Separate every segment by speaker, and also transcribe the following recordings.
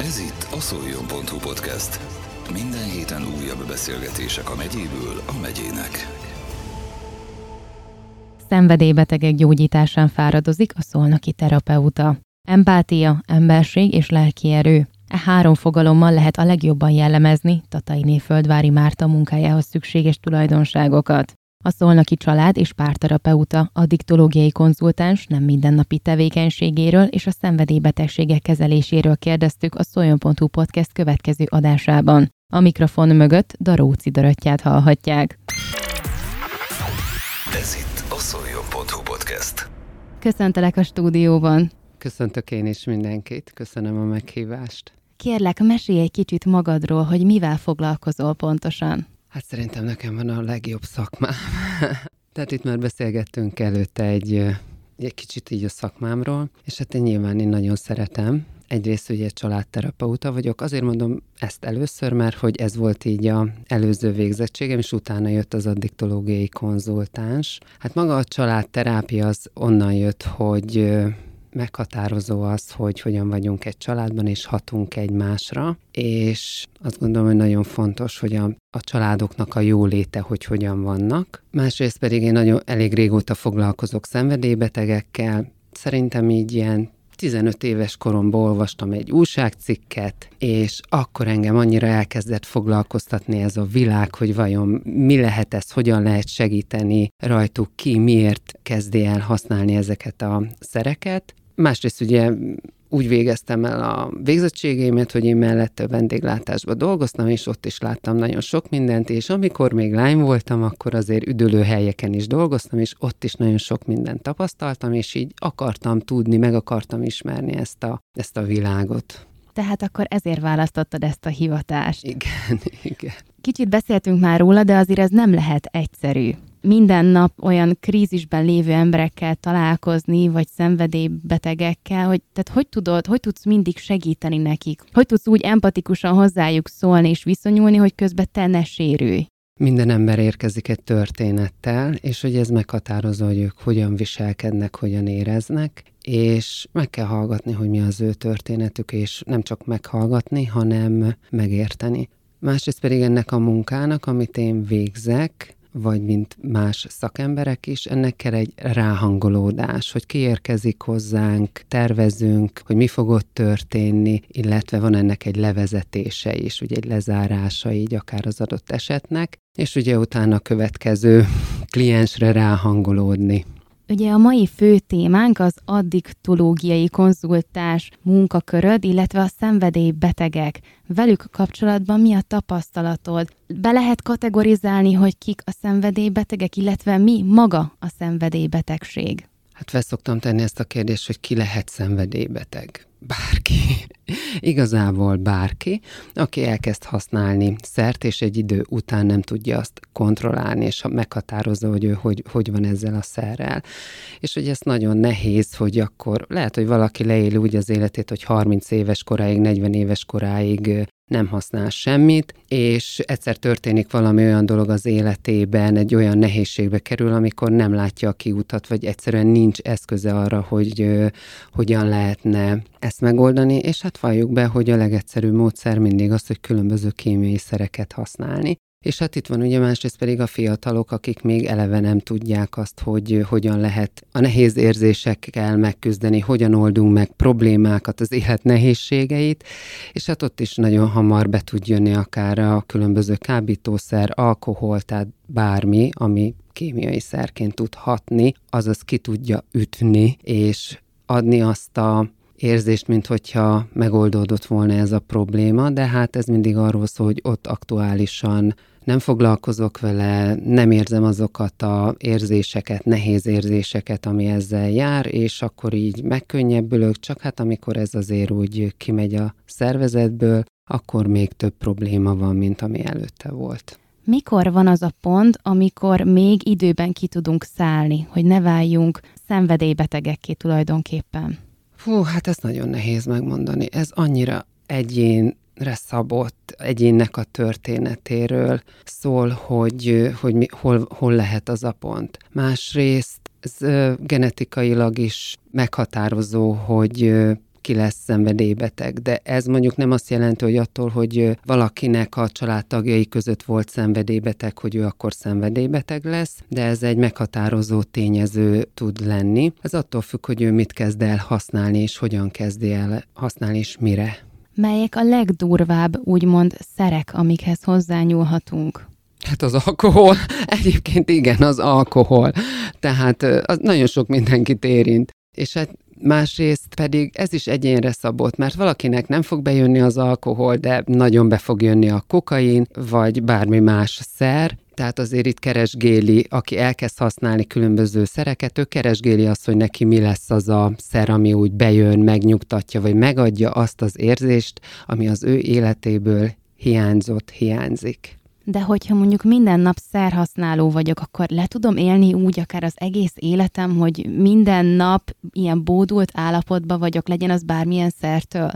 Speaker 1: Ez itt a szoljon.hu podcast. Minden héten újabb beszélgetések a megyéből a megyének.
Speaker 2: Szenvedélybetegek gyógyításán fáradozik a szolnoki terapeuta. Empátia, emberség és lelki erő. E három fogalommal lehet a legjobban jellemezni Tatainé Földvári Márta munkájához szükséges tulajdonságokat. A szolnoki család és párterapeuta, a diktológiai konzultáns nem mindennapi tevékenységéről és a szenvedélybetegségek kezeléséről kérdeztük a Szoljon.hu podcast következő adásában. A mikrofon mögött Daróci Döröttyát hallhatják.
Speaker 1: Ez itt a szoljon.hu podcast.
Speaker 2: Köszöntelek a stúdióban.
Speaker 3: Köszöntök én is mindenkit, köszönöm a meghívást.
Speaker 2: Kérlek, mesélj egy kicsit magadról, hogy mivel foglalkozol pontosan.
Speaker 3: Hát szerintem nekem van a legjobb szakmám. Tehát itt már beszélgettünk előtte egy, egy kicsit így a szakmámról, és hát én nyilván én nagyon szeretem. Egyrészt ugye családterapeuta vagyok, azért mondom ezt először, mert hogy ez volt így a előző végzettségem, és utána jött az addiktológiai konzultáns. Hát maga a családterápia az onnan jött, hogy meghatározó az, hogy hogyan vagyunk egy családban, és hatunk egymásra, és azt gondolom, hogy nagyon fontos, hogy a, a családoknak a jóléte, hogy hogyan vannak. Másrészt pedig én nagyon elég régóta foglalkozok szenvedélybetegekkel, szerintem így ilyen 15 éves koromban olvastam egy újságcikket, és akkor engem annyira elkezdett foglalkoztatni ez a világ, hogy vajon mi lehet ez, hogyan lehet segíteni rajtuk ki, miért kezdi el használni ezeket a szereket. Másrészt ugye úgy végeztem el a végzettségémet, hogy én mellette vendéglátásban dolgoztam, és ott is láttam nagyon sok mindent, és amikor még lány voltam, akkor azért üdülő helyeken is dolgoztam, és ott is nagyon sok mindent tapasztaltam, és így akartam tudni, meg akartam ismerni ezt a, ezt a világot.
Speaker 2: Tehát akkor ezért választottad ezt a hivatást.
Speaker 3: Igen, igen.
Speaker 2: Kicsit beszéltünk már róla, de azért ez nem lehet egyszerű minden nap olyan krízisben lévő emberekkel találkozni, vagy szenvedélybetegekkel, hogy tehát hogy tudod, hogy tudsz mindig segíteni nekik? Hogy tudsz úgy empatikusan hozzájuk szólni és viszonyulni, hogy közben te ne sérülj?
Speaker 3: Minden ember érkezik egy történettel, és hogy ez meghatározza, hogy ők hogyan viselkednek, hogyan éreznek, és meg kell hallgatni, hogy mi az ő történetük, és nem csak meghallgatni, hanem megérteni. Másrészt pedig ennek a munkának, amit én végzek, vagy mint más szakemberek is, ennek kell egy ráhangolódás, hogy kiérkezik hozzánk, tervezünk, hogy mi fog ott történni, illetve van ennek egy levezetése is, ugye egy lezárása így akár az adott esetnek, és ugye utána a következő kliensre ráhangolódni.
Speaker 2: Ugye a mai fő témánk az addiktológiai konzultás munkaköröd, illetve a szenvedélybetegek. Velük kapcsolatban mi a tapasztalatod? Be lehet kategorizálni, hogy kik a szenvedélybetegek, illetve mi maga a szenvedélybetegség?
Speaker 3: Hát fel szoktam tenni ezt a kérdést, hogy ki lehet szenvedélybeteg. Bárki. Igazából bárki, aki elkezd használni szert, és egy idő után nem tudja azt kontrollálni, és meghatározza, hogy ő hogy, hogy van ezzel a szerrel. És hogy ez nagyon nehéz, hogy akkor lehet, hogy valaki leéli úgy az életét, hogy 30 éves koráig, 40 éves koráig nem használ semmit, és egyszer történik valami olyan dolog az életében, egy olyan nehézségbe kerül, amikor nem látja a kiutat, vagy egyszerűen nincs eszköze arra, hogy uh, hogyan lehetne ezt megoldani, és hát valljuk be, hogy a legegyszerűbb módszer mindig az, hogy különböző kémiai szereket használni. És hát itt van ugye másrészt pedig a fiatalok, akik még eleve nem tudják azt, hogy hogyan lehet a nehéz érzésekkel megküzdeni, hogyan oldunk meg problémákat, az élet nehézségeit, és hát ott is nagyon hamar be tud jönni akár a különböző kábítószer, alkohol, tehát bármi, ami kémiai szerként tud hatni, azaz ki tudja ütni, és adni azt a érzést, mint hogyha megoldódott volna ez a probléma, de hát ez mindig arról szól, hogy ott aktuálisan nem foglalkozok vele, nem érzem azokat a érzéseket, nehéz érzéseket, ami ezzel jár, és akkor így megkönnyebbülök, csak hát amikor ez azért úgy kimegy a szervezetből, akkor még több probléma van, mint ami előtte volt.
Speaker 2: Mikor van az a pont, amikor még időben ki tudunk szállni, hogy ne váljunk szenvedélybetegekké tulajdonképpen?
Speaker 3: Hú, hát ez nagyon nehéz megmondani. Ez annyira egyénre szabott, egyénnek a történetéről szól, hogy, hogy mi, hol, hol lehet az a pont. Másrészt ez genetikailag is meghatározó, hogy ki lesz szenvedélybeteg, de ez mondjuk nem azt jelenti, hogy attól, hogy valakinek a családtagjai között volt szenvedélybeteg, hogy ő akkor szenvedélybeteg lesz, de ez egy meghatározó tényező tud lenni. Ez attól függ, hogy ő mit kezd el használni, és hogyan kezdi el használni, és mire.
Speaker 2: Melyek a legdurvább, úgymond szerek, amikhez hozzányúlhatunk?
Speaker 3: Hát az alkohol, egyébként igen, az alkohol. Tehát az nagyon sok mindenkit érint. És hát másrészt pedig ez is egyénre szabott, mert valakinek nem fog bejönni az alkohol, de nagyon be fog jönni a kokain, vagy bármi más szer, tehát azért itt keresgéli, aki elkezd használni különböző szereket, ő keresgéli azt, hogy neki mi lesz az a szer, ami úgy bejön, megnyugtatja, vagy megadja azt az érzést, ami az ő életéből hiányzott, hiányzik.
Speaker 2: De hogyha mondjuk minden nap szerhasználó vagyok, akkor le tudom élni úgy akár az egész életem, hogy minden nap ilyen bódult állapotban vagyok, legyen az bármilyen szertől?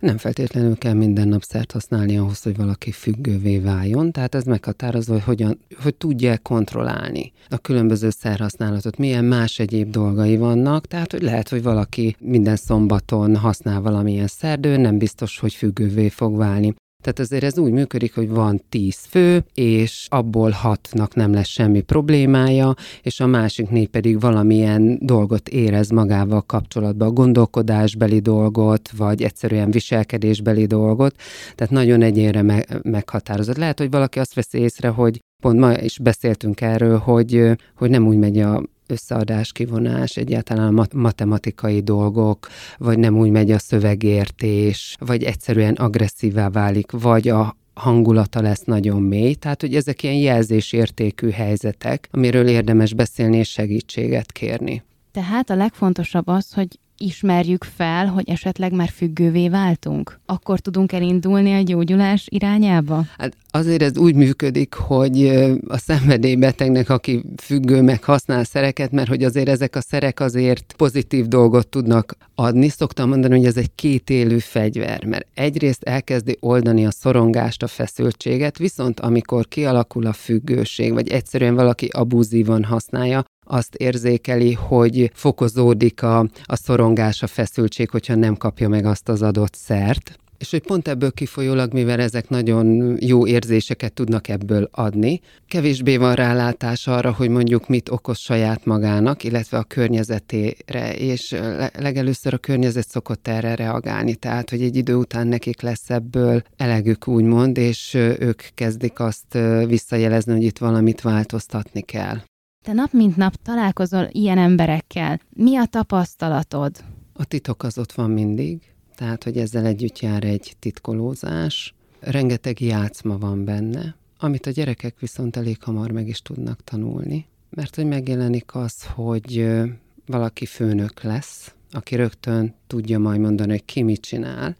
Speaker 3: Nem feltétlenül kell minden nap szert használni ahhoz, hogy valaki függővé váljon, tehát ez meghatározó, hogy hogyan, hogy tudja kontrollálni a különböző szerhasználatot, milyen más egyéb dolgai vannak, tehát hogy lehet, hogy valaki minden szombaton használ valamilyen szerdő, nem biztos, hogy függővé fog válni. Tehát azért ez úgy működik, hogy van tíz fő, és abból hatnak nem lesz semmi problémája, és a másik négy pedig valamilyen dolgot érez magával kapcsolatban, gondolkodásbeli dolgot, vagy egyszerűen viselkedésbeli dolgot, tehát nagyon egyénre me- meghatározott. Lehet, hogy valaki azt veszi észre, hogy pont ma is beszéltünk erről, hogy, hogy nem úgy megy a összeadás, kivonás, egyáltalán a matematikai dolgok, vagy nem úgy megy a szövegértés, vagy egyszerűen agresszívá válik, vagy a hangulata lesz nagyon mély, tehát hogy ezek ilyen jelzésértékű helyzetek, amiről érdemes beszélni és segítséget kérni.
Speaker 2: Tehát a legfontosabb az, hogy ismerjük fel, hogy esetleg már függővé váltunk? Akkor tudunk elindulni a gyógyulás irányába?
Speaker 3: Hát azért ez úgy működik, hogy a szenvedélybetegnek, aki függő, meg használ szereket, mert hogy azért ezek a szerek azért pozitív dolgot tudnak adni. Szoktam mondani, hogy ez egy kétélű fegyver, mert egyrészt elkezdi oldani a szorongást, a feszültséget, viszont amikor kialakul a függőség, vagy egyszerűen valaki abúzívan használja, azt érzékeli, hogy fokozódik a, a szorongás, a feszültség, hogyha nem kapja meg azt az adott szert. És hogy pont ebből kifolyólag, mivel ezek nagyon jó érzéseket tudnak ebből adni, kevésbé van rálátás arra, hogy mondjuk mit okoz saját magának, illetve a környezetére, és legelőször a környezet szokott erre reagálni, tehát hogy egy idő után nekik lesz ebből elegük úgymond, és ők kezdik azt visszajelezni, hogy itt valamit változtatni kell.
Speaker 2: Te nap mint nap találkozol ilyen emberekkel. Mi a tapasztalatod?
Speaker 3: A titok az ott van mindig, tehát, hogy ezzel együtt jár egy titkolózás. Rengeteg játszma van benne, amit a gyerekek viszont elég hamar meg is tudnak tanulni. Mert hogy megjelenik az, hogy valaki főnök lesz, aki rögtön tudja majd mondani, hogy ki mit csinál.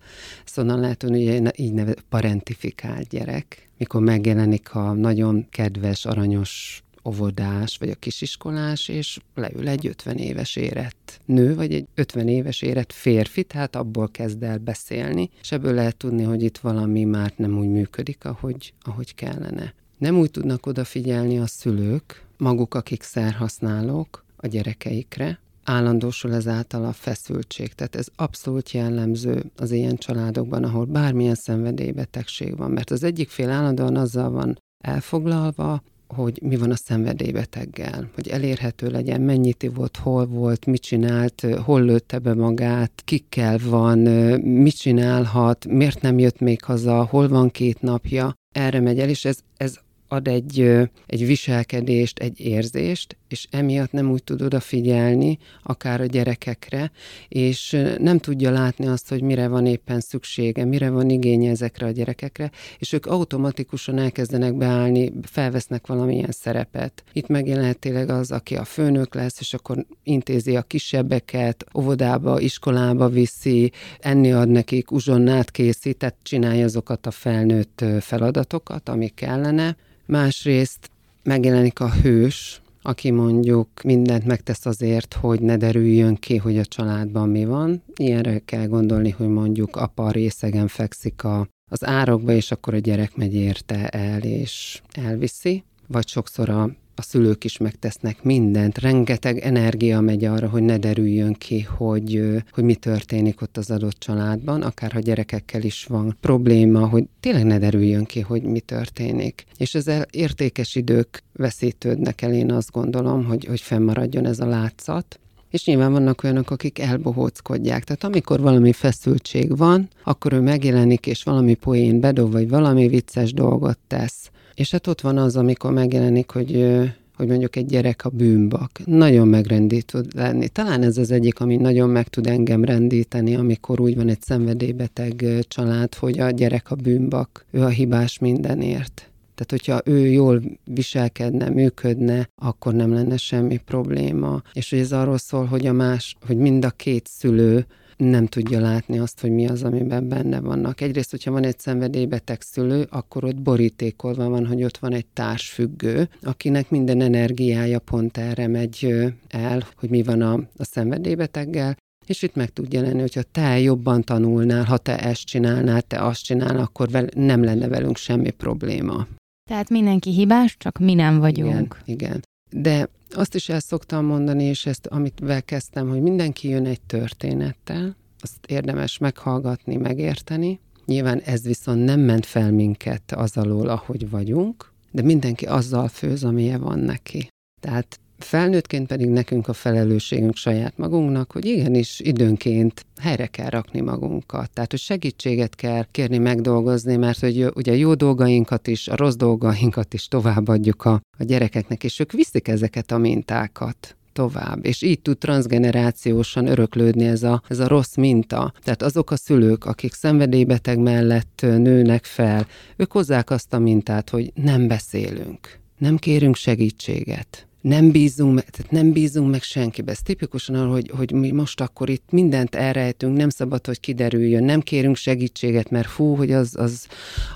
Speaker 3: Onnan lehet, hogy így neve parentifikált gyerek, mikor megjelenik a nagyon kedves, aranyos óvodás, vagy a kisiskolás, és leül egy 50 éves érett nő, vagy egy 50 éves érett férfi, tehát abból kezd el beszélni, és ebből lehet tudni, hogy itt valami már nem úgy működik, ahogy, ahogy kellene. Nem úgy tudnak odafigyelni a szülők, maguk, akik szerhasználók a gyerekeikre, állandósul ezáltal a feszültség. Tehát ez abszolút jellemző az ilyen családokban, ahol bármilyen szenvedélybetegség van, mert az egyik fél állandóan azzal van elfoglalva, hogy mi van a szenvedélybeteggel, hogy elérhető legyen, mennyit ivott, hol volt, mit csinált, hol lőtte be magát, kikkel van, mit csinálhat, miért nem jött még haza, hol van két napja, erre megy el, és ez, ez ad egy, egy viselkedést, egy érzést, és emiatt nem úgy tud odafigyelni, akár a gyerekekre, és nem tudja látni azt, hogy mire van éppen szüksége, mire van igénye ezekre a gyerekekre, és ők automatikusan elkezdenek beállni, felvesznek valamilyen szerepet. Itt megjelenhet tényleg az, aki a főnök lesz, és akkor intézi a kisebbeket, óvodába, iskolába viszi, enni ad nekik, uzsonnát készít, tehát csinálja azokat a felnőtt feladatokat, amik kellene. Másrészt megjelenik a hős, aki mondjuk mindent megtesz azért, hogy ne derüljön ki, hogy a családban mi van. Ilyenre kell gondolni, hogy mondjuk apa részegen fekszik a, az árokba, és akkor a gyerek megy érte el, és elviszi. Vagy sokszor a a szülők is megtesznek mindent, rengeteg energia megy arra, hogy ne derüljön ki, hogy, hogy mi történik ott az adott családban, akár ha gyerekekkel is van probléma, hogy tényleg ne derüljön ki, hogy mi történik. És ezzel értékes idők veszítődnek el, én azt gondolom, hogy, hogy fennmaradjon ez a látszat. És nyilván vannak olyanok, akik elbohóckodják. Tehát amikor valami feszültség van, akkor ő megjelenik, és valami poén bedob, vagy valami vicces dolgot tesz. És hát ott van az, amikor megjelenik, hogy hogy mondjuk egy gyerek a bűnbak. Nagyon megrendít lenni. Talán ez az egyik, ami nagyon meg tud engem rendíteni, amikor úgy van egy szenvedélybeteg család, hogy a gyerek a bűnbak, ő a hibás mindenért. Tehát, hogyha ő jól viselkedne, működne, akkor nem lenne semmi probléma. És hogy ez arról szól, hogy a más, hogy mind a két szülő nem tudja látni azt, hogy mi az, amiben benne vannak. Egyrészt, hogyha van egy szenvedélybeteg szülő, akkor ott borítékolva van, hogy ott van egy társfüggő, akinek minden energiája pont erre megy el, hogy mi van a, a szenvedélybeteggel, és itt meg tud jelenni, hogyha te jobban tanulnál, ha te ezt csinálnál, te azt csinálnál, akkor vel- nem lenne velünk semmi probléma.
Speaker 2: Tehát mindenki hibás, csak mi nem vagyunk.
Speaker 3: Igen, igen. De azt is el szoktam mondani, és ezt, amit kezdtem, hogy mindenki jön egy történettel, azt érdemes meghallgatni, megérteni. Nyilván ez viszont nem ment fel minket az alól, ahogy vagyunk, de mindenki azzal főz, amilyen van neki. Tehát Felnőttként pedig nekünk a felelősségünk saját magunknak, hogy igenis időnként helyre kell rakni magunkat. Tehát, hogy segítséget kell kérni, megdolgozni, mert hogy ugye jó dolgainkat is, a rossz dolgainkat is továbbadjuk a, a gyerekeknek, és ők viszik ezeket a mintákat tovább. És így tud transgenerációsan öröklődni ez a, ez a rossz minta. Tehát azok a szülők, akik szenvedélybeteg mellett nőnek fel, ők hozzák azt a mintát, hogy nem beszélünk, nem kérünk segítséget, nem bízunk, meg, tehát nem bízunk meg senkibe. Ez tipikusan arra, hogy, hogy mi most akkor itt mindent elrejtünk, nem szabad, hogy kiderüljön, nem kérünk segítséget, mert fú, hogy az, az,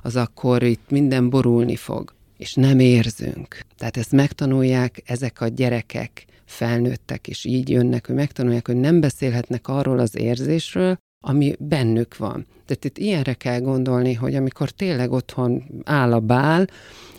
Speaker 3: az akkor itt minden borulni fog. És nem érzünk. Tehát ezt megtanulják ezek a gyerekek, felnőttek, és így jönnek, hogy megtanulják, hogy nem beszélhetnek arról az érzésről, ami bennük van. Tehát itt ilyenre kell gondolni, hogy amikor tényleg otthon áll a bál,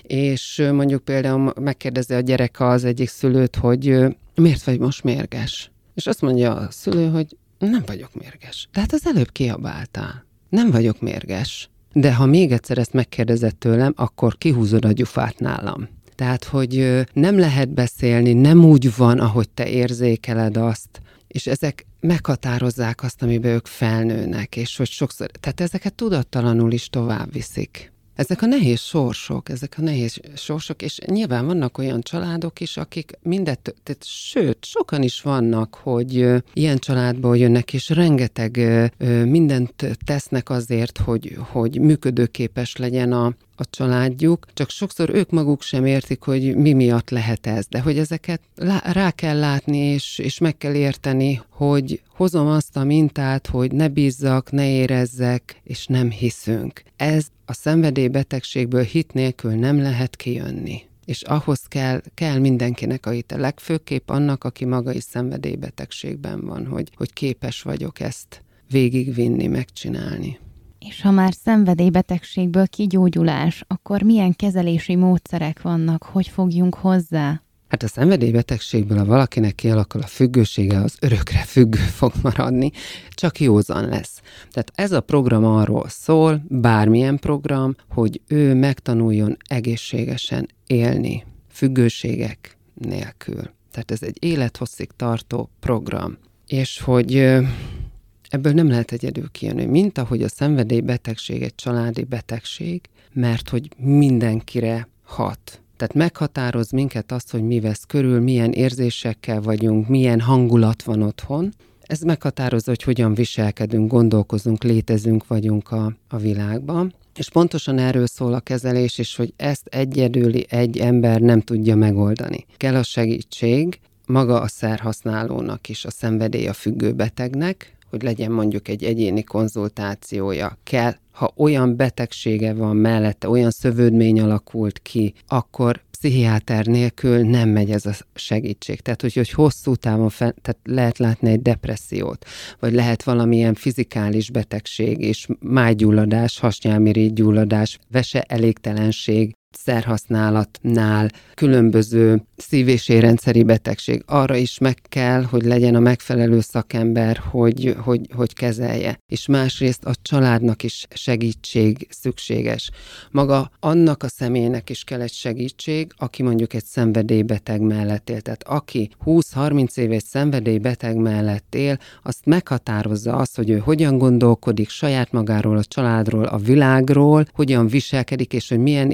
Speaker 3: és mondjuk például megkérdezi a gyerek az egyik szülőt, hogy miért vagy most mérges? És azt mondja a szülő, hogy nem vagyok mérges. Tehát az előbb kiabáltál. Nem vagyok mérges. De ha még egyszer ezt megkérdezett tőlem, akkor kihúzod a gyufát nálam. Tehát, hogy nem lehet beszélni, nem úgy van, ahogy te érzékeled azt, és ezek meghatározzák azt, amiben ők felnőnek, és hogy sokszor, tehát ezeket tudattalanul is tovább viszik. Ezek a nehéz sorsok, ezek a nehéz sorsok, és nyilván vannak olyan családok is, akik mindet, tehát sőt, sokan is vannak, hogy ilyen családból jönnek, és rengeteg mindent tesznek azért, hogy, hogy működőképes legyen a, a családjuk, csak sokszor ők maguk sem értik, hogy mi miatt lehet ez, de hogy ezeket rá kell látni, és, és meg kell érteni, hogy hozom azt a mintát, hogy ne bízzak, ne érezzek, és nem hiszünk. Ez a szenvedélybetegségből hit nélkül nem lehet kijönni. És ahhoz kell, kell mindenkinek a hite. Legfőképp annak, aki maga is szenvedélybetegségben van, hogy, hogy képes vagyok ezt végigvinni, megcsinálni.
Speaker 2: És ha már szenvedélybetegségből kigyógyulás, akkor milyen kezelési módszerek vannak, hogy fogjunk hozzá?
Speaker 3: Hát a szenvedélybetegségből, ha valakinek kialakul a függősége, az örökre függő fog maradni, csak józan lesz. Tehát ez a program arról szól, bármilyen program, hogy ő megtanuljon egészségesen élni, függőségek nélkül. Tehát ez egy élethosszig tartó program. És hogy Ebből nem lehet egyedül kijönni, mint ahogy a szenvedélybetegség egy családi betegség, mert hogy mindenkire hat. Tehát meghatároz minket azt, hogy mi vesz körül, milyen érzésekkel vagyunk, milyen hangulat van otthon. Ez meghatározza, hogy hogyan viselkedünk, gondolkozunk, létezünk, vagyunk a, a világban. És pontosan erről szól a kezelés, és hogy ezt egyedüli egy ember nem tudja megoldani. Kell a segítség, maga a szerhasználónak is, a szenvedély a függő betegnek, hogy legyen mondjuk egy egyéni konzultációja, kell, ha olyan betegsége van mellette, olyan szövődmény alakult ki, akkor pszichiáter nélkül nem megy ez a segítség. Tehát, hogy, hogy hosszú távon fel, tehát lehet látni egy depressziót, vagy lehet valamilyen fizikális betegség és májgyulladás, hasnyálmirigy gyulladás, vese elégtelenség, szerhasználatnál, különböző szív- és érrendszeri betegség. Arra is meg kell, hogy legyen a megfelelő szakember, hogy, hogy, hogy kezelje. És másrészt a családnak is segítség szükséges. Maga annak a személynek is kell egy segítség, aki mondjuk egy szenvedélybeteg mellett él. Tehát aki 20-30 év egy szenvedélybeteg mellett él, azt meghatározza azt, hogy ő hogyan gondolkodik saját magáról, a családról, a világról, hogyan viselkedik, és hogy milyen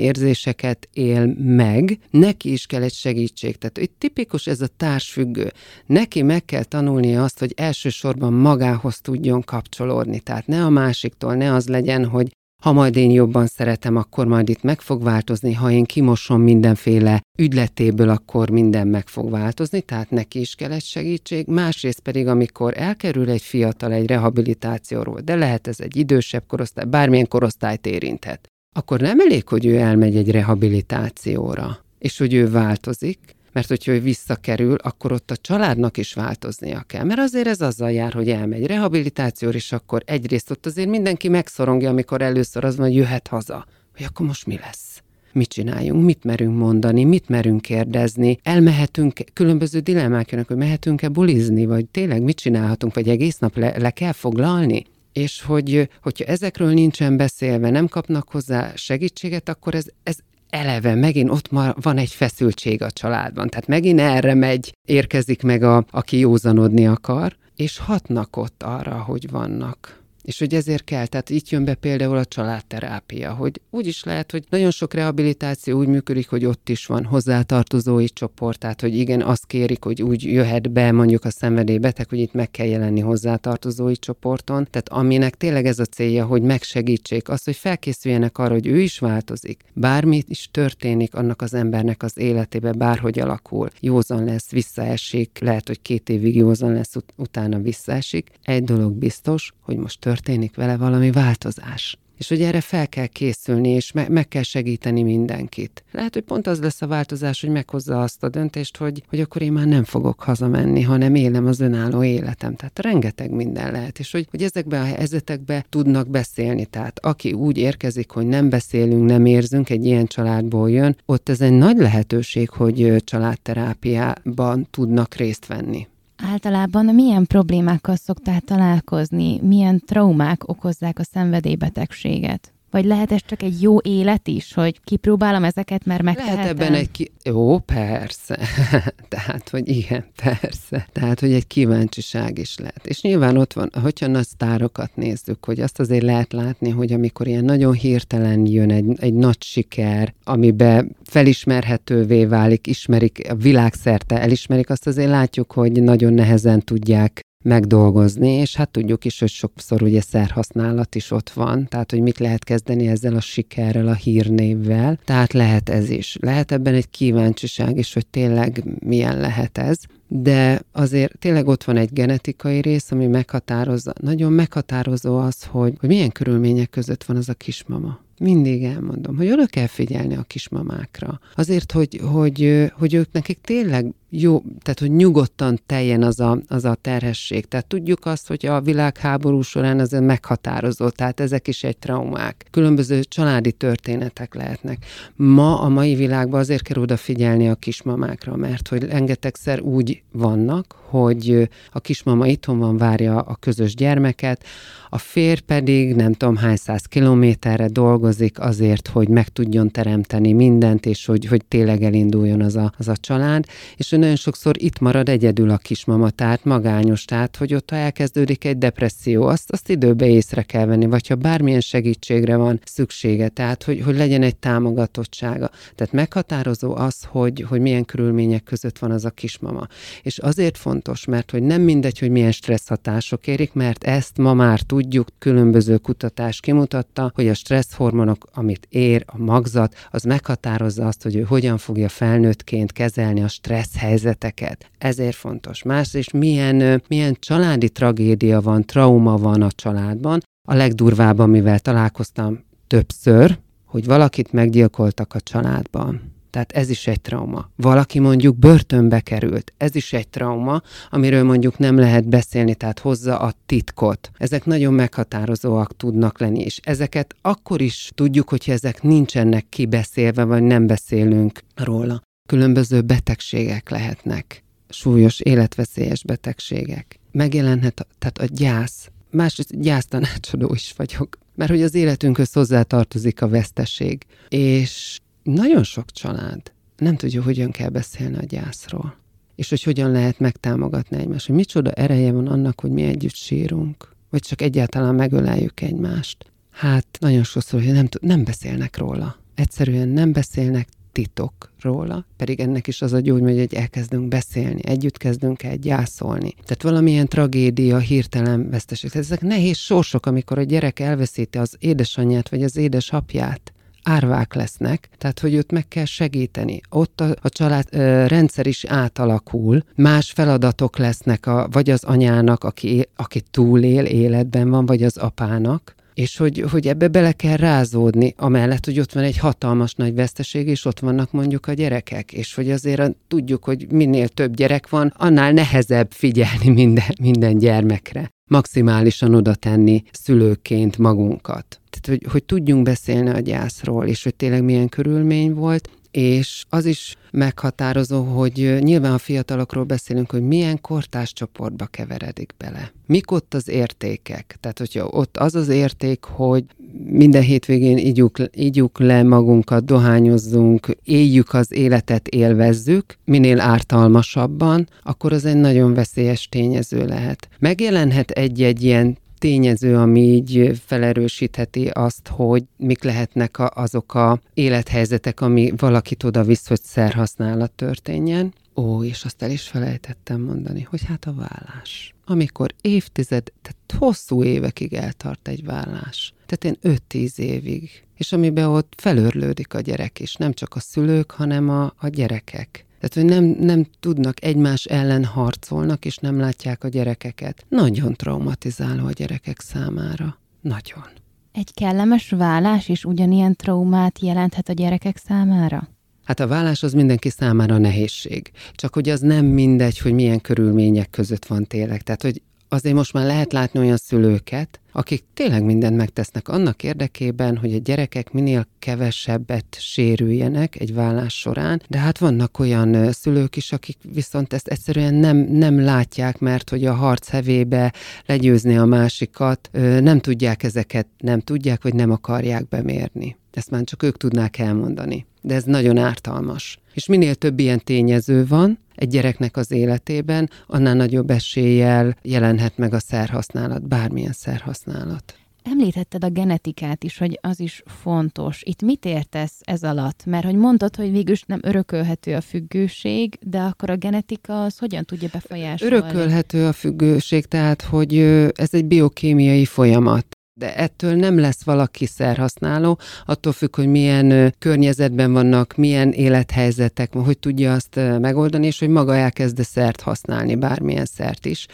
Speaker 3: érzéseket él meg, neki is kell egy segítség. Tehát itt tipikus ez a társfüggő. Neki meg kell tanulnia azt, hogy elsősorban magához tudjon kapcsolódni. Tehát ne a másiktól, ne az legyen, hogy ha majd én jobban szeretem, akkor majd itt meg fog változni, ha én kimosom mindenféle ügyletéből, akkor minden meg fog változni, tehát neki is kell egy segítség. Másrészt pedig, amikor elkerül egy fiatal egy rehabilitációról, de lehet ez egy idősebb korosztály, bármilyen korosztályt érinthet, akkor nem elég, hogy ő elmegy egy rehabilitációra, és hogy ő változik, mert hogyha ő visszakerül, akkor ott a családnak is változnia kell. Mert azért ez azzal jár, hogy elmegy rehabilitációra, és akkor egyrészt ott azért mindenki megszorongja, amikor először az van, hogy jöhet haza. Hogy akkor most mi lesz? mit csináljunk, mit merünk mondani, mit merünk kérdezni, elmehetünk, különböző dilemmák jönnek, hogy mehetünk-e bulizni, vagy tényleg mit csinálhatunk, vagy egész nap le, le kell foglalni és hogy, hogyha ezekről nincsen beszélve, nem kapnak hozzá segítséget, akkor ez, ez eleve megint ott van egy feszültség a családban. Tehát megint erre megy, érkezik meg, a, aki józanodni akar, és hatnak ott arra, hogy vannak és hogy ezért kell, tehát itt jön be például a családterápia, hogy úgy is lehet, hogy nagyon sok rehabilitáció úgy működik, hogy ott is van hozzátartozói csoport, tehát hogy igen, azt kérik, hogy úgy jöhet be mondjuk a szenvedélybeteg, hogy itt meg kell jelenni hozzátartozói csoporton. Tehát aminek tényleg ez a célja, hogy megsegítsék azt, hogy felkészüljenek arra, hogy ő is változik. Bármit is történik annak az embernek az életébe, bárhogy alakul. Józan lesz, visszaesik, lehet, hogy két évig józan lesz, ut- utána visszaesik. Egy dolog biztos, hogy most történik vele valami változás. És hogy erre fel kell készülni, és me- meg kell segíteni mindenkit. Lehet, hogy pont az lesz a változás, hogy meghozza azt a döntést, hogy, hogy akkor én már nem fogok hazamenni, hanem élem az önálló életem. Tehát rengeteg minden lehet, és hogy, hogy ezekben a helyzetekben tudnak beszélni. Tehát aki úgy érkezik, hogy nem beszélünk, nem érzünk, egy ilyen családból jön, ott ez egy nagy lehetőség, hogy családterápiában tudnak részt venni.
Speaker 2: Általában milyen problémákkal szoktál találkozni, milyen traumák okozzák a szenvedélybetegséget? Vagy lehet ez csak egy jó élet is, hogy kipróbálom ezeket, mert megtehetem?
Speaker 3: Lehet ebben egy ki... Jó, persze. Tehát, hogy igen, persze. Tehát, hogy egy kíváncsiság is lehet. És nyilván ott van, hogyha nagy sztárokat nézzük, hogy azt azért lehet látni, hogy amikor ilyen nagyon hirtelen jön egy, egy nagy siker, amiben felismerhetővé válik, ismerik, a világszerte elismerik, azt azért látjuk, hogy nagyon nehezen tudják megdolgozni, és hát tudjuk is, hogy sokszor ugye szerhasználat is ott van, tehát hogy mit lehet kezdeni ezzel a sikerrel, a hírnévvel, tehát lehet ez is. Lehet ebben egy kíváncsiság is, hogy tényleg milyen lehet ez, de azért tényleg ott van egy genetikai rész, ami meghatározza, nagyon meghatározó az, hogy, hogy milyen körülmények között van az a kismama. Mindig elmondom, hogy oda kell figyelni a kismamákra. Azért, hogy, hogy, hogy ők nekik tényleg jó, tehát hogy nyugodtan teljen az a, az a terhesség. Tehát tudjuk azt, hogy a világháború során az meghatározó, tehát ezek is egy traumák. Különböző családi történetek lehetnek. Ma a mai világban azért kell odafigyelni a kismamákra, mert hogy rengetegszer úgy vannak, hogy a kismama itthon van, várja a közös gyermeket, a férj pedig nem tudom hány száz kilométerre dolgozik azért, hogy meg tudjon teremteni mindent, és hogy, hogy tényleg elinduljon az a, az a család, és ő nagyon sokszor itt marad egyedül a kismama, tehát magányos, tehát hogy ott ha elkezdődik egy depresszió, azt, azt időbe észre kell venni, vagy ha bármilyen segítségre van szüksége, tehát hogy, hogy legyen egy támogatottsága. Tehát meghatározó az, hogy, hogy milyen körülmények között van az a kismama. És azért fontos, mert hogy nem mindegy, hogy milyen stressz hatások érik, mert ezt ma már tudjuk, különböző kutatás kimutatta, hogy a stressz hormonok, amit ér a magzat, az meghatározza azt, hogy ő hogyan fogja felnőttként kezelni a stressz helyzeteket. Ezért fontos. Másrészt milyen, milyen családi tragédia van, trauma van a családban. A legdurvább, amivel találkoztam többször, hogy valakit meggyilkoltak a családban. Tehát ez is egy trauma. Valaki mondjuk börtönbe került, ez is egy trauma, amiről mondjuk nem lehet beszélni, tehát hozza a titkot. Ezek nagyon meghatározóak tudnak lenni, és ezeket akkor is tudjuk, hogyha ezek nincsenek kibeszélve, vagy nem beszélünk róla. Különböző betegségek lehetnek, súlyos, életveszélyes betegségek. Megjelenhet, tehát a gyász, másrészt gyásztanácsadó is vagyok, mert hogy az életünkhöz hozzátartozik a veszteség. És nagyon sok család nem tudja, hogyan kell beszélni a gyászról. És hogy hogyan lehet megtámogatni egymást. Hogy micsoda ereje van annak, hogy mi együtt sírunk. Vagy csak egyáltalán megöleljük egymást. Hát nagyon sokszor, hogy nem, nem beszélnek róla. Egyszerűen nem beszélnek titok róla, pedig ennek is az a gyógy, hogy elkezdünk beszélni, együtt kezdünk el gyászolni. Tehát valamilyen tragédia, hirtelen veszteség. Tehát ezek nehéz sorsok, amikor a gyerek elveszíti az édesanyját vagy az édesapját árvák lesznek, tehát hogy őt meg kell segíteni. Ott a, a család ö, rendszer is átalakul, más feladatok lesznek, a, vagy az anyának, aki, aki túlél, életben van, vagy az apának, és hogy, hogy ebbe bele kell rázódni, amellett, hogy ott van egy hatalmas nagy veszteség, és ott vannak mondjuk a gyerekek, és hogy azért tudjuk, hogy minél több gyerek van, annál nehezebb figyelni minden, minden gyermekre. Maximálisan oda tenni szülőként magunkat. Tehát, hogy, hogy tudjunk beszélni a gyászról, és hogy tényleg milyen körülmény volt, és az is meghatározó, hogy nyilván a fiatalokról beszélünk, hogy milyen kortás csoportba keveredik bele. Mik ott az értékek? Tehát, hogyha ott az az érték, hogy minden hétvégén ígyuk, ígyuk le magunkat, dohányozzunk, éljük az életet, élvezzük, minél ártalmasabban, akkor az egy nagyon veszélyes tényező lehet. Megjelenhet egy-egy ilyen tényező, ami így felerősítheti azt, hogy mik lehetnek azok a élethelyzetek, ami valakit oda visz, hogy szerhasználat történjen. Ó, és azt el is felejtettem mondani, hogy hát a vállás. Amikor évtized, tehát hosszú évekig eltart egy vállás. Tehát én 5-10 évig. És amiben ott felörlődik a gyerek is, nem csak a szülők, hanem a, a gyerekek. Tehát, hogy nem, nem tudnak egymás ellen harcolnak, és nem látják a gyerekeket. Nagyon traumatizáló a gyerekek számára. Nagyon.
Speaker 2: Egy kellemes vállás is ugyanilyen traumát jelenthet a gyerekek számára?
Speaker 3: Hát a vállás az mindenki számára nehézség. Csak hogy az nem mindegy, hogy milyen körülmények között van tényleg. Tehát, hogy azért most már lehet látni olyan szülőket, akik tényleg mindent megtesznek annak érdekében, hogy a gyerekek minél kevesebbet sérüljenek egy vállás során, de hát vannak olyan szülők is, akik viszont ezt egyszerűen nem, nem látják, mert hogy a harc hevébe legyőzni a másikat, nem tudják ezeket, nem tudják, vagy nem akarják bemérni. Ezt már csak ők tudnák elmondani. De ez nagyon ártalmas. És minél több ilyen tényező van egy gyereknek az életében, annál nagyobb eséllyel jelenhet meg a szerhasználat, bármilyen szerhasználat.
Speaker 2: Említetted a genetikát is, hogy az is fontos. Itt mit értesz ez alatt? Mert hogy mondtad, hogy végül nem örökölhető a függőség, de akkor a genetika az hogyan tudja befolyásolni?
Speaker 3: Örökölhető a függőség, tehát hogy ez egy biokémiai folyamat de ettől nem lesz valaki szerhasználó, attól függ, hogy milyen környezetben vannak, milyen élethelyzetek, hogy tudja azt megoldani, és hogy maga elkezde szert használni, bármilyen szert is.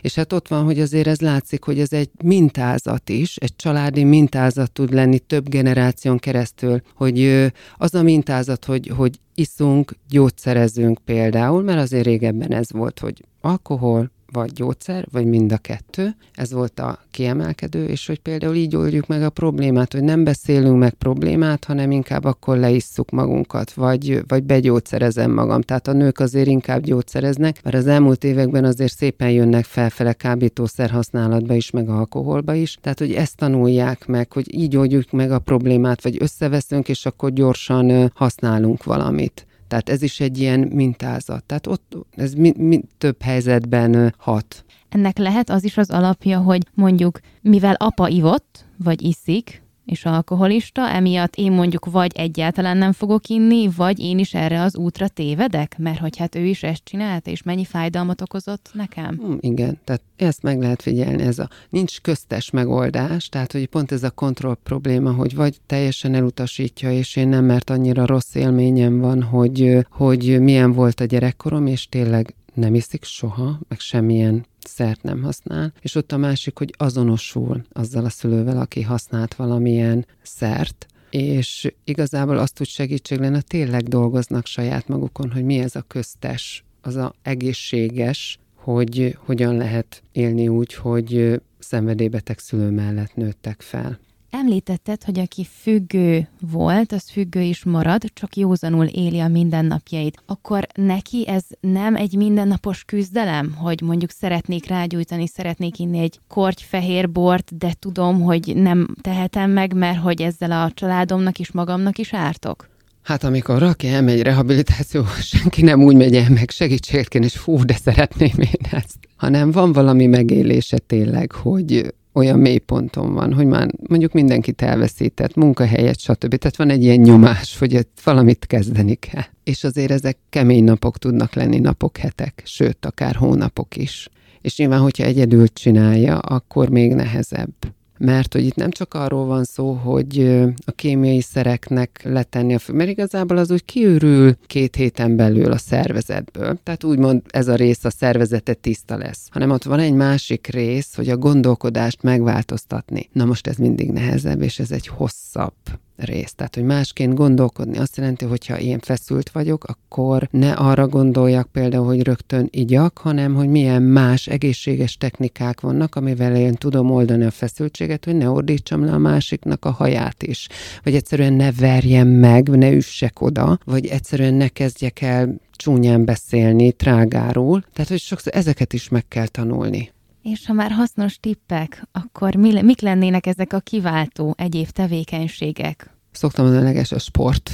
Speaker 3: És hát ott van, hogy azért ez látszik, hogy ez egy mintázat is, egy családi mintázat tud lenni több generáción keresztül, hogy az a mintázat, hogy, hogy iszunk, gyógyszerezünk például, mert azért régebben ez volt, hogy alkohol, vagy gyógyszer, vagy mind a kettő. Ez volt a kiemelkedő, és hogy például így oldjuk meg a problémát, hogy nem beszélünk meg problémát, hanem inkább akkor leisszuk magunkat, vagy, vagy begyógyszerezem magam. Tehát a nők azért inkább gyógyszereznek, mert az elmúlt években azért szépen jönnek felfele kábítószer használatba is, meg alkoholba is. Tehát, hogy ezt tanulják meg, hogy így oldjuk meg a problémát, vagy összeveszünk, és akkor gyorsan használunk valamit. Tehát ez is egy ilyen mintázat. Tehát ott ez mi, mi, több helyzetben hat.
Speaker 2: Ennek lehet az is az alapja, hogy mondjuk mivel apa ivott, vagy iszik, és alkoholista, emiatt én mondjuk vagy egyáltalán nem fogok inni, vagy én is erre az útra tévedek, mert hogy hát ő is ezt csinálta, és mennyi fájdalmat okozott nekem.
Speaker 3: Hmm, igen, tehát ezt meg lehet figyelni, ez a nincs köztes megoldás, tehát hogy pont ez a kontroll probléma, hogy vagy teljesen elutasítja, és én nem, mert annyira rossz élményem van, hogy, hogy milyen volt a gyerekkorom, és tényleg nem iszik soha, meg semmilyen szert nem használ, és ott a másik, hogy azonosul azzal a szülővel, aki használt valamilyen szert, és igazából azt tud segítség lenne, tényleg dolgoznak saját magukon, hogy mi ez a köztes, az a egészséges, hogy hogyan lehet élni úgy, hogy szenvedélybeteg szülő mellett nőttek fel.
Speaker 2: Említetted, hogy aki függő volt, az függő is marad, csak józanul éli a mindennapjait. Akkor neki ez nem egy mindennapos küzdelem, hogy mondjuk szeretnék rágyújtani, szeretnék inni egy korty fehér bort, de tudom, hogy nem tehetem meg, mert hogy ezzel a családomnak is magamnak is ártok?
Speaker 3: Hát amikor valaki elmegy rehabilitáció, senki nem úgy megy el meg segítséget kérni, és fú, de szeretném én ezt. Hanem van valami megélése tényleg, hogy olyan mélyponton van, hogy már mondjuk mindenkit elveszített, munkahelyet, stb. Tehát van egy ilyen nyomás, hogy valamit kezdeni kell. És azért ezek kemény napok tudnak lenni, napok, hetek, sőt, akár hónapok is. És nyilván, hogyha egyedül csinálja, akkor még nehezebb mert hogy itt nem csak arról van szó, hogy a kémiai szereknek letenni a fő, mert igazából az úgy kiürül két héten belül a szervezetből. Tehát úgymond ez a rész a szervezete tiszta lesz. Hanem ott van egy másik rész, hogy a gondolkodást megváltoztatni. Na most ez mindig nehezebb, és ez egy hosszabb rész. Tehát, hogy másként gondolkodni azt jelenti, hogyha én feszült vagyok, akkor ne arra gondoljak például, hogy rögtön igyak, hanem hogy milyen más egészséges technikák vannak, amivel én tudom oldani a feszültséget, hogy ne ordítsam le a másiknak a haját is. Vagy egyszerűen ne verjem meg, ne üssek oda, vagy egyszerűen ne kezdjek el csúnyán beszélni, trágáról. Tehát, hogy sokszor ezeket is meg kell tanulni.
Speaker 2: És ha már hasznos tippek, akkor mi, mik lennének ezek a kiváltó egyéb tevékenységek?
Speaker 3: Szoktam mondani, a sport.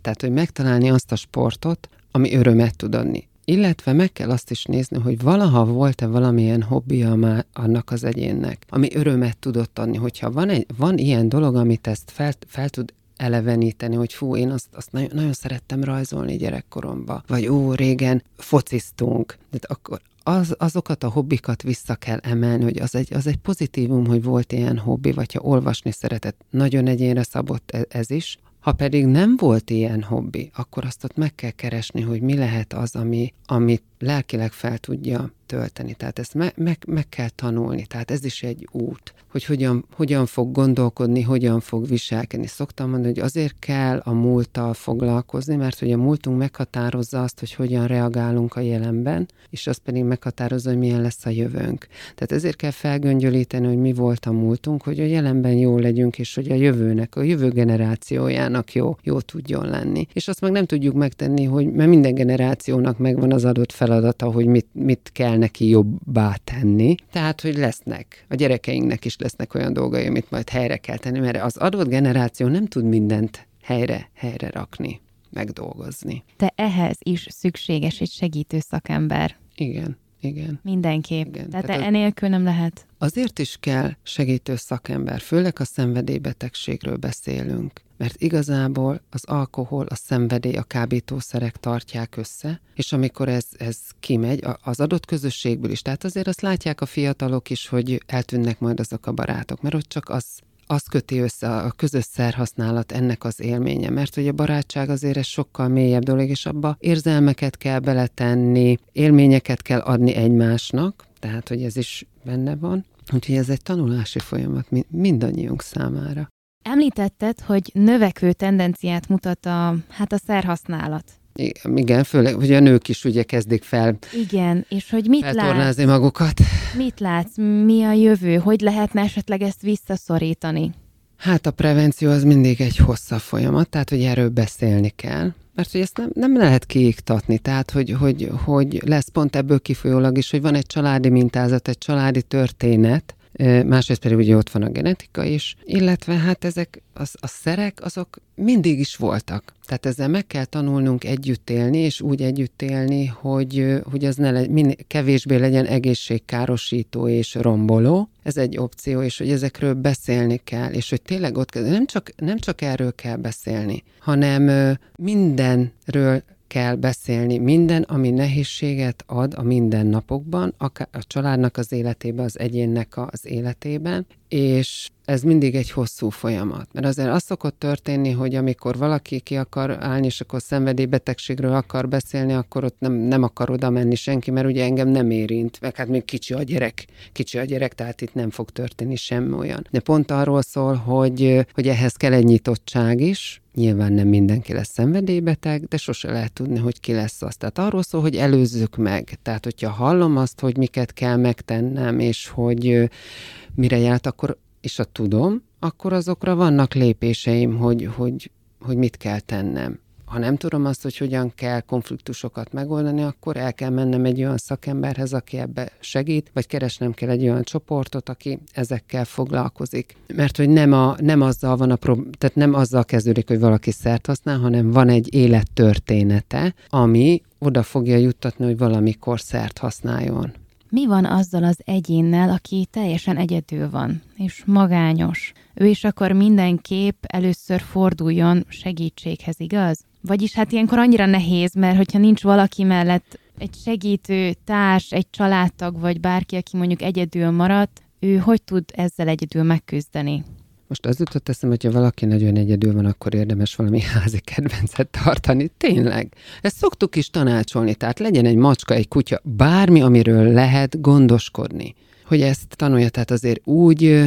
Speaker 3: Tehát, hogy megtalálni azt a sportot, ami örömet tud adni. Illetve meg kell azt is nézni, hogy valaha volt-e valamilyen hobbija már annak az egyénnek, ami örömet tudott adni. Hogyha van, egy, van ilyen dolog, amit ezt fel, fel tud eleveníteni, hogy fú, én azt, azt nagyon, nagyon szerettem rajzolni gyerekkoromba, vagy ó, régen fociztunk, de akkor az, azokat a hobbikat vissza kell emelni, hogy az egy, az egy pozitívum, hogy volt ilyen hobbi, vagy ha olvasni szeretett, nagyon egyénre szabott ez, ez is. Ha pedig nem volt ilyen hobbi, akkor azt ott meg kell keresni, hogy mi lehet az, ami, amit lelkileg fel tudja tölteni. Tehát ezt me- meg, meg kell tanulni. Tehát ez is egy út, hogy hogyan, hogyan fog gondolkodni, hogyan fog viselkedni. Szoktam mondani, hogy azért kell a múlttal foglalkozni, mert hogy a múltunk meghatározza azt, hogy hogyan reagálunk a jelenben, és az pedig meghatározza, hogy milyen lesz a jövőnk. Tehát ezért kell felgöngyölíteni, hogy mi volt a múltunk, hogy a jelenben jó legyünk, és hogy a jövőnek, a jövő generációjának jó, jó tudjon lenni. És azt meg nem tudjuk megtenni, hogy mert minden generációnak megvan az adott feladata, hogy mit, mit kell neki jobbá tenni. Tehát, hogy lesznek, a gyerekeinknek is lesznek olyan dolgai, amit majd helyre kell tenni, mert az adott generáció nem tud mindent helyre, helyre rakni, megdolgozni.
Speaker 2: De ehhez is szükséges egy segítő szakember.
Speaker 3: Igen. Igen.
Speaker 2: Mindenképp. Igen. Tehát, Tehát enélkül nem lehet.
Speaker 3: Azért is kell segítő szakember, főleg a szenvedélybetegségről beszélünk, mert igazából az alkohol, a szenvedély, a kábítószerek tartják össze, és amikor ez, ez kimegy az adott közösségből is, tehát azért azt látják a fiatalok is, hogy eltűnnek majd azok a barátok, mert ott csak az az köti össze a közös szerhasználat ennek az élménye, mert hogy a barátság azért ez sokkal mélyebb dolog, és abba érzelmeket kell beletenni, élményeket kell adni egymásnak, tehát hogy ez is benne van. Úgyhogy ez egy tanulási folyamat mindannyiunk számára.
Speaker 2: Említetted, hogy növekvő tendenciát mutat a, hát a szerhasználat.
Speaker 3: Igen, főleg, hogy a nők is ugye kezdik fel
Speaker 2: Igen, és hogy mit
Speaker 3: látsz? magukat.
Speaker 2: Mit látsz? Mi a jövő? Hogy lehetne esetleg ezt visszaszorítani?
Speaker 3: Hát a prevenció az mindig egy hosszabb folyamat, tehát hogy erről beszélni kell. Mert hogy ezt nem, nem lehet kiiktatni, tehát hogy, hogy, hogy lesz pont ebből kifolyólag is, hogy van egy családi mintázat, egy családi történet, másrészt pedig ugye ott van a genetika is, illetve hát ezek az, a szerek, azok mindig is voltak. Tehát ezzel meg kell tanulnunk együtt élni, és úgy együtt élni, hogy, hogy az ne le, min, kevésbé legyen egészségkárosító és romboló. Ez egy opció, és hogy ezekről beszélni kell, és hogy tényleg ott kell, nem csak, nem csak erről kell beszélni, hanem mindenről kell beszélni. Minden, ami nehézséget ad a mindennapokban, akár a családnak az életében, az egyénnek az életében, és ez mindig egy hosszú folyamat. Mert azért az szokott történni, hogy amikor valaki ki akar állni, és akkor szenvedélybetegségről akar beszélni, akkor ott nem, nem akar oda menni senki, mert ugye engem nem érint, meg hát még kicsi a gyerek, kicsi a gyerek, tehát itt nem fog történni semmi olyan. De pont arról szól, hogy, hogy ehhez kell egy nyitottság is, Nyilván nem mindenki lesz szenvedélybeteg, de sose lehet tudni, hogy ki lesz az. Tehát arról szól, hogy előzzük meg. Tehát, hogyha hallom azt, hogy miket kell megtennem, és hogy mire járt, akkor, és a tudom, akkor azokra vannak lépéseim, hogy, hogy, hogy mit kell tennem ha nem tudom azt, hogy hogyan kell konfliktusokat megoldani, akkor el kell mennem egy olyan szakemberhez, aki ebbe segít, vagy keresnem kell egy olyan csoportot, aki ezekkel foglalkozik. Mert hogy nem, a, nem azzal van a prob- tehát nem azzal kezdődik, hogy valaki szert használ, hanem van egy élettörténete, ami oda fogja juttatni, hogy valamikor szert használjon.
Speaker 2: Mi van azzal az egyénnel, aki teljesen egyedül van, és magányos? Ő is akar mindenképp először forduljon segítséghez, igaz? Vagyis hát ilyenkor annyira nehéz, mert hogyha nincs valaki mellett egy segítő társ, egy családtag, vagy bárki, aki mondjuk egyedül maradt, ő hogy tud ezzel egyedül megküzdeni?
Speaker 3: Most az jutott eszem, hogyha valaki nagyon egyedül van, akkor érdemes valami házi kedvencet tartani. Tényleg. Ezt szoktuk is tanácsolni, tehát legyen egy macska, egy kutya, bármi, amiről lehet gondoskodni. Hogy ezt tanulja, tehát azért úgy,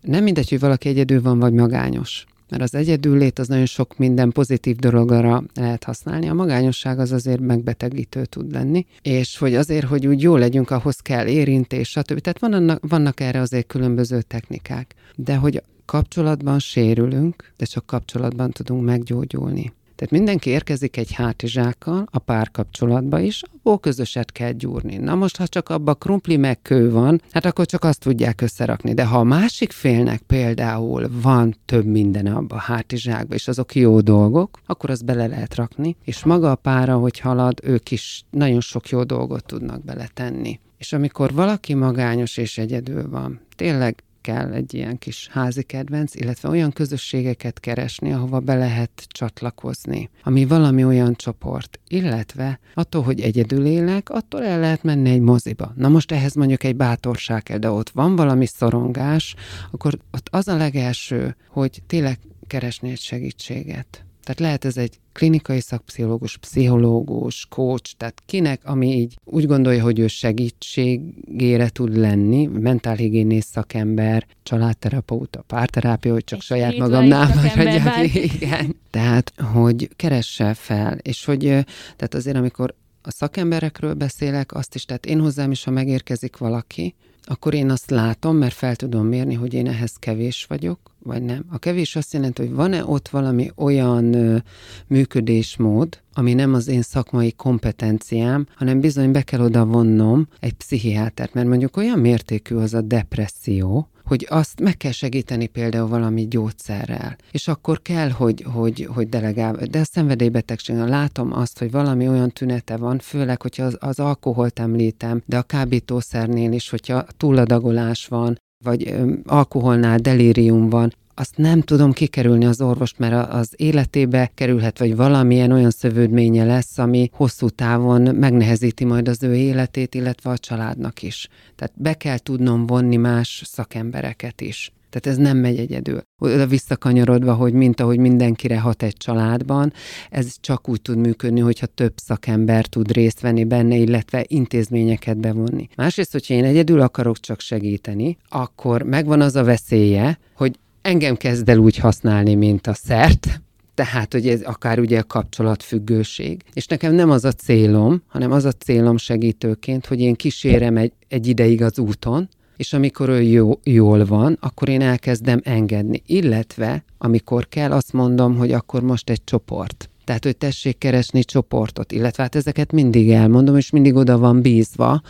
Speaker 3: nem mindegy, hogy valaki egyedül van, vagy magányos mert az egyedüllét az nagyon sok minden pozitív dologra lehet használni. A magányosság az azért megbetegítő tud lenni, és hogy azért, hogy úgy jó legyünk, ahhoz kell érintés, stb. Tehát vannak, vannak erre azért különböző technikák. De hogy kapcsolatban sérülünk, de csak kapcsolatban tudunk meggyógyulni. Tehát mindenki érkezik egy hátizsákkal a párkapcsolatba is, abból közöset kell gyúrni. Na most, ha csak abba krumpli meg kő van, hát akkor csak azt tudják összerakni. De ha a másik félnek például van több minden abba a hátizsákba, és azok jó dolgok, akkor azt bele lehet rakni, és maga a pára, hogy halad, ők is nagyon sok jó dolgot tudnak beletenni. És amikor valaki magányos és egyedül van, tényleg kell egy ilyen kis házi kedvenc, illetve olyan közösségeket keresni, ahova be lehet csatlakozni, ami valami olyan csoport, illetve attól, hogy egyedül élek, attól el lehet menni egy moziba. Na most ehhez mondjuk egy bátorság kell, de ott van valami szorongás, akkor ott az a legelső, hogy tényleg keresni egy segítséget. Tehát lehet ez egy klinikai szakpszichológus, pszichológus, coach, tehát kinek, ami így úgy gondolja, hogy ő segítségére tud lenni, mentálhigiénész szakember, családterapeuta, párterápia, hogy csak Egy saját magamnál vagy, igen. Tehát, hogy keresse fel, és hogy, tehát azért, amikor a szakemberekről beszélek, azt is, tehát én hozzám is, ha megérkezik valaki, akkor én azt látom, mert fel tudom mérni, hogy én ehhez kevés vagyok, vagy nem. A kevés azt jelenti, hogy van-e ott valami olyan ö, működésmód, ami nem az én szakmai kompetenciám, hanem bizony be kell oda vonnom egy pszichiátert, mert mondjuk olyan mértékű az a depresszió, hogy azt meg kell segíteni például valami gyógyszerrel. És akkor kell, hogy, hogy, hogy delegál. De a szenvedélybetegségen látom azt, hogy valami olyan tünete van, főleg, hogyha az, az alkoholt említem, de a kábítószernél is, hogyha túladagolás van, vagy alkoholnál delírium van, azt nem tudom kikerülni az orvost, mert az életébe kerülhet, vagy valamilyen olyan szövődménye lesz, ami hosszú távon megnehezíti majd az ő életét, illetve a családnak is. Tehát be kell tudnom vonni más szakembereket is. Tehát ez nem megy egyedül. Oda visszakanyarodva, hogy mint ahogy mindenkire hat egy családban, ez csak úgy tud működni, hogyha több szakember tud részt venni benne, illetve intézményeket bevonni. Másrészt, hogyha én egyedül akarok csak segíteni, akkor megvan az a veszélye, hogy engem kezd el úgy használni, mint a szert, tehát, hogy ez akár ugye a kapcsolatfüggőség. És nekem nem az a célom, hanem az a célom segítőként, hogy én kísérem egy, egy ideig az úton, és amikor ő jó, jól van, akkor én elkezdem engedni. Illetve, amikor kell, azt mondom, hogy akkor most egy csoport. Tehát, hogy tessék keresni csoportot, illetve hát ezeket mindig elmondom, és mindig oda van bízva,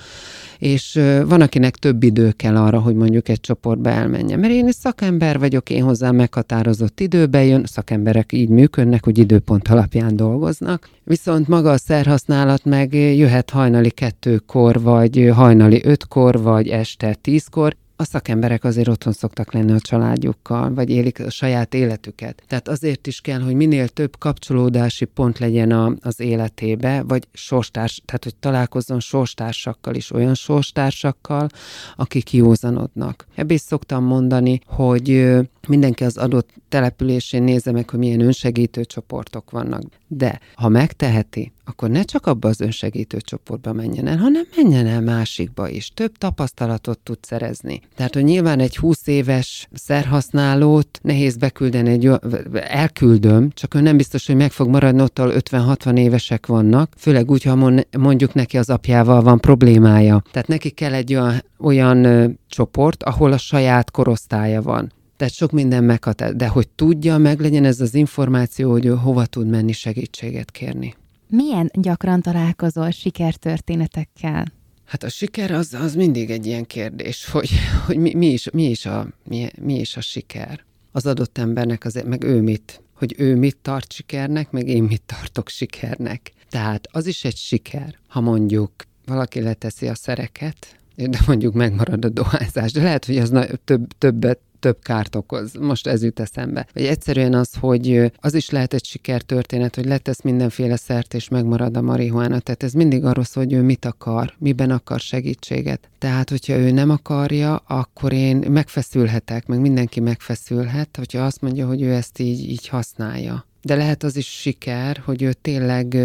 Speaker 3: és van, akinek több idő kell arra, hogy mondjuk egy csoportba elmenjen. Mert én is szakember vagyok, én hozzá meghatározott időbe jön, szakemberek így működnek, hogy időpont alapján dolgoznak, viszont maga a szerhasználat meg jöhet hajnali kettőkor, vagy hajnali ötkor, vagy este tízkor, a szakemberek azért otthon szoktak lenni a családjukkal, vagy élik a saját életüket. Tehát azért is kell, hogy minél több kapcsolódási pont legyen a, az életébe, vagy sorstárs, tehát hogy találkozzon sorstársakkal is, olyan sorstársakkal, akik józanodnak. Ebből is szoktam mondani, hogy mindenki az adott településén nézze meg, hogy milyen önsegítő csoportok vannak. De ha megteheti, akkor ne csak abba az önsegítő csoportba menjen el, hanem menjen el másikba is. Több tapasztalatot tud szerezni. Tehát, hogy nyilván egy 20 éves szerhasználót nehéz beküldeni, egy, elküldöm, csak ő nem biztos, hogy meg fog maradni, ott 50-60 évesek vannak, főleg úgy, ha mondjuk neki az apjával van problémája. Tehát neki kell egy olyan, olyan ö, csoport, ahol a saját korosztálya van. Tehát sok minden meghatár, de hogy tudja, meg legyen ez az információ, hogy ő hova tud menni segítséget kérni.
Speaker 2: Milyen gyakran találkozol sikertörténetekkel?
Speaker 3: Hát a siker az, az mindig egy ilyen kérdés, hogy, hogy mi, mi, is, mi, is a, mi, mi is a siker. Az adott embernek, az, meg ő mit, hogy ő mit tart sikernek, meg én mit tartok sikernek. Tehát az is egy siker, ha mondjuk valaki leteszi a szereket, de mondjuk megmarad a dohányzás. De lehet, hogy az több, többet több kárt okoz. Most ez jut eszembe. Vagy egyszerűen az, hogy az is lehet egy sikertörténet, hogy letesz mindenféle szert, és megmarad a marihuána. Tehát ez mindig arról szól, hogy ő mit akar, miben akar segítséget. Tehát, hogyha ő nem akarja, akkor én megfeszülhetek, meg mindenki megfeszülhet, hogyha azt mondja, hogy ő ezt így, így használja. De lehet az is siker, hogy ő tényleg,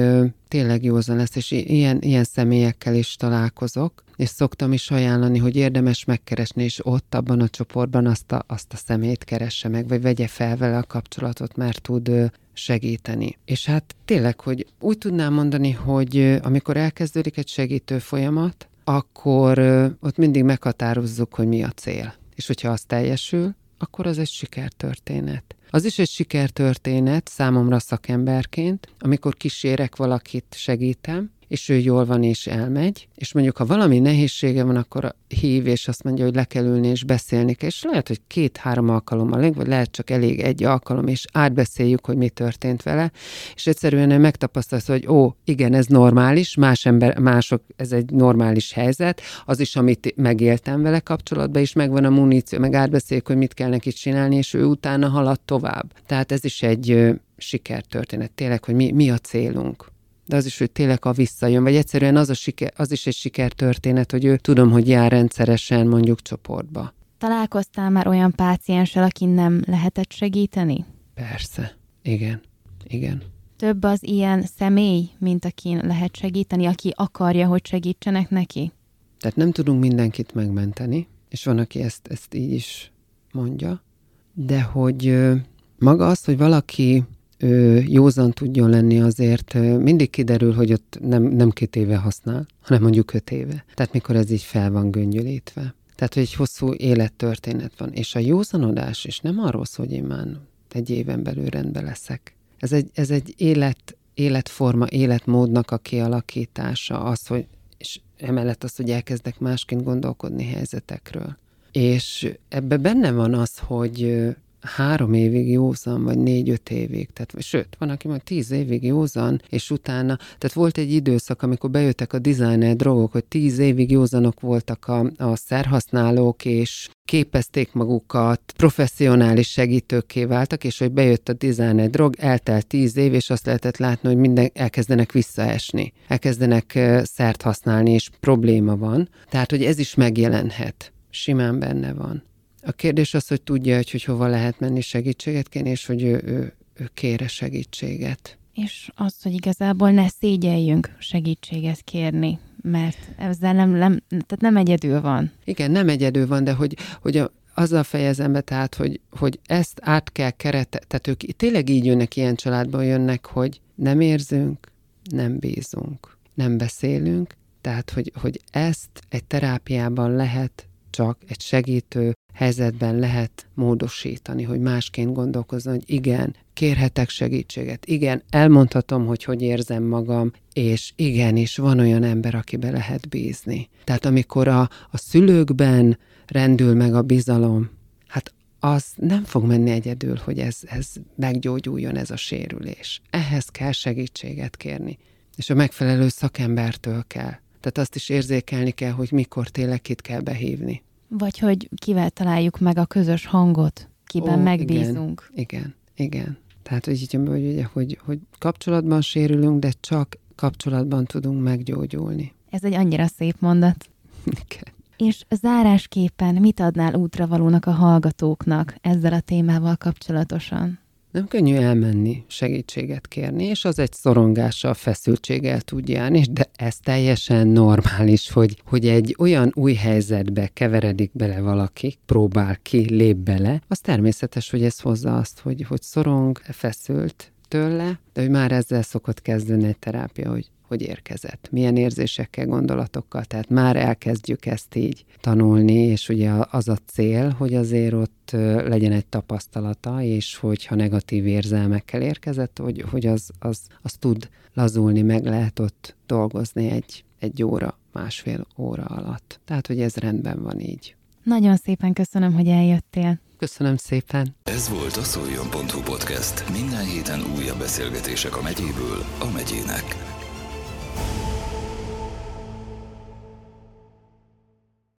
Speaker 3: tényleg józan lesz, és ilyen, ilyen személyekkel is találkozok, és szoktam is ajánlani, hogy érdemes megkeresni, és ott abban a csoportban azt a, azt a szemét keresse meg, vagy vegye fel vele a kapcsolatot, mert tud segíteni. És hát tényleg, hogy úgy tudnám mondani, hogy amikor elkezdődik egy segítő folyamat, akkor ott mindig meghatározzuk, hogy mi a cél. És hogyha az teljesül, akkor az egy sikertörténet. Az is egy sikertörténet számomra szakemberként, amikor kísérek valakit, segítem, és ő jól van és elmegy, és mondjuk, ha valami nehézsége van, akkor hív, és azt mondja, hogy le kell ülni és beszélni kell, és lehet, hogy két-három alkalommal, vagy lehet csak elég egy alkalom, és átbeszéljük, hogy mi történt vele, és egyszerűen ő megtapasztalta, hogy ó, igen, ez normális, más ember, mások, ez egy normális helyzet, az is, amit megéltem vele kapcsolatban, és megvan a muníció, meg átbeszéljük, hogy mit kell neki csinálni, és ő utána halad tovább. Tehát ez is egy sikertörténet, tényleg, hogy mi, mi a célunk de az is, hogy tényleg a visszajön, vagy egyszerűen az, a siker, az is egy sikertörténet, hogy ő tudom, hogy jár rendszeresen mondjuk csoportba.
Speaker 2: Találkoztál már olyan pácienssel, akin nem lehetett segíteni?
Speaker 3: Persze, igen, igen.
Speaker 2: Több az ilyen személy, mint akin lehet segíteni, aki akarja, hogy segítsenek neki?
Speaker 3: Tehát nem tudunk mindenkit megmenteni, és van, aki ezt, ezt így is mondja, de hogy maga az, hogy valaki józan tudjon lenni, azért mindig kiderül, hogy ott nem, nem két éve használ, hanem mondjuk öt éve. Tehát mikor ez így fel van göngyölítve. Tehát, hogy egy hosszú élettörténet van. És a józanodás, és nem arról szól, hogy én már egy éven belül rendben leszek. Ez egy, ez egy élet, életforma, életmódnak a kialakítása, az, hogy, és emellett az, hogy elkezdek másként gondolkodni helyzetekről. És ebbe benne van az, hogy három évig józan, vagy négy-öt évig, tehát, sőt, van, aki már tíz évig józan, és utána, tehát volt egy időszak, amikor bejöttek a designer drogok, hogy tíz évig józanok voltak a, a szerhasználók, és képezték magukat, professzionális segítőkké váltak, és hogy bejött a designer drog, eltelt tíz év, és azt lehetett látni, hogy minden elkezdenek visszaesni, elkezdenek szert használni, és probléma van. Tehát, hogy ez is megjelenhet. Simán benne van. A kérdés az, hogy tudja, hogy, hogy hova lehet menni segítséget kérni, és hogy ő, ő, ő kére segítséget.
Speaker 2: És az, hogy igazából ne szégyeljünk segítséget kérni, mert ezzel nem, nem, tehát nem egyedül van.
Speaker 3: Igen, nem egyedül van, de hogy, hogy a, azzal fejezem be, tehát, hogy, hogy ezt át kell kerete, tehát ők tényleg így jönnek, ilyen családból jönnek, hogy nem érzünk, nem bízunk, nem beszélünk, tehát, hogy, hogy ezt egy terápiában lehet csak egy segítő helyzetben lehet módosítani, hogy másként gondolkozni, hogy igen, kérhetek segítséget, igen, elmondhatom, hogy hogy érzem magam, és igenis van olyan ember, akibe lehet bízni. Tehát amikor a, a szülőkben rendül meg a bizalom, hát az nem fog menni egyedül, hogy ez, ez meggyógyuljon ez a sérülés. Ehhez kell segítséget kérni, és a megfelelő szakembertől kell. Tehát azt is érzékelni kell, hogy mikor tényleg kit kell behívni.
Speaker 2: Vagy hogy kivel találjuk meg a közös hangot, kiben
Speaker 3: Ó,
Speaker 2: megbízunk.
Speaker 3: Igen, igen. Tehát, hogy, így, hogy, hogy, hogy, hogy kapcsolatban sérülünk, de csak kapcsolatban tudunk meggyógyulni.
Speaker 2: Ez egy annyira szép mondat.
Speaker 3: Igen.
Speaker 2: És zárásképpen mit adnál útravalónak a hallgatóknak ezzel a témával kapcsolatosan?
Speaker 3: Nem könnyű elmenni, segítséget kérni, és az egy szorongással, feszültséggel tud járni, de ez teljesen normális, hogy, hogy egy olyan új helyzetbe keveredik bele valaki, próbál ki, lép bele, az természetes, hogy ez hozza azt, hogy, hogy szorong, feszült tőle, de hogy már ezzel szokott kezdeni egy terápia, hogy hogy érkezett, milyen érzésekkel, gondolatokkal, tehát már elkezdjük ezt így tanulni, és ugye az a cél, hogy azért ott legyen egy tapasztalata, és hogyha negatív érzelmekkel érkezett, hogy, hogy az, az, az tud lazulni, meg lehet ott dolgozni egy, egy óra, másfél óra alatt. Tehát, hogy ez rendben van így.
Speaker 2: Nagyon szépen köszönöm, hogy eljöttél.
Speaker 3: Köszönöm szépen.
Speaker 1: Ez volt a szoljon.hu podcast. Minden héten újabb beszélgetések a megyéből a megyének.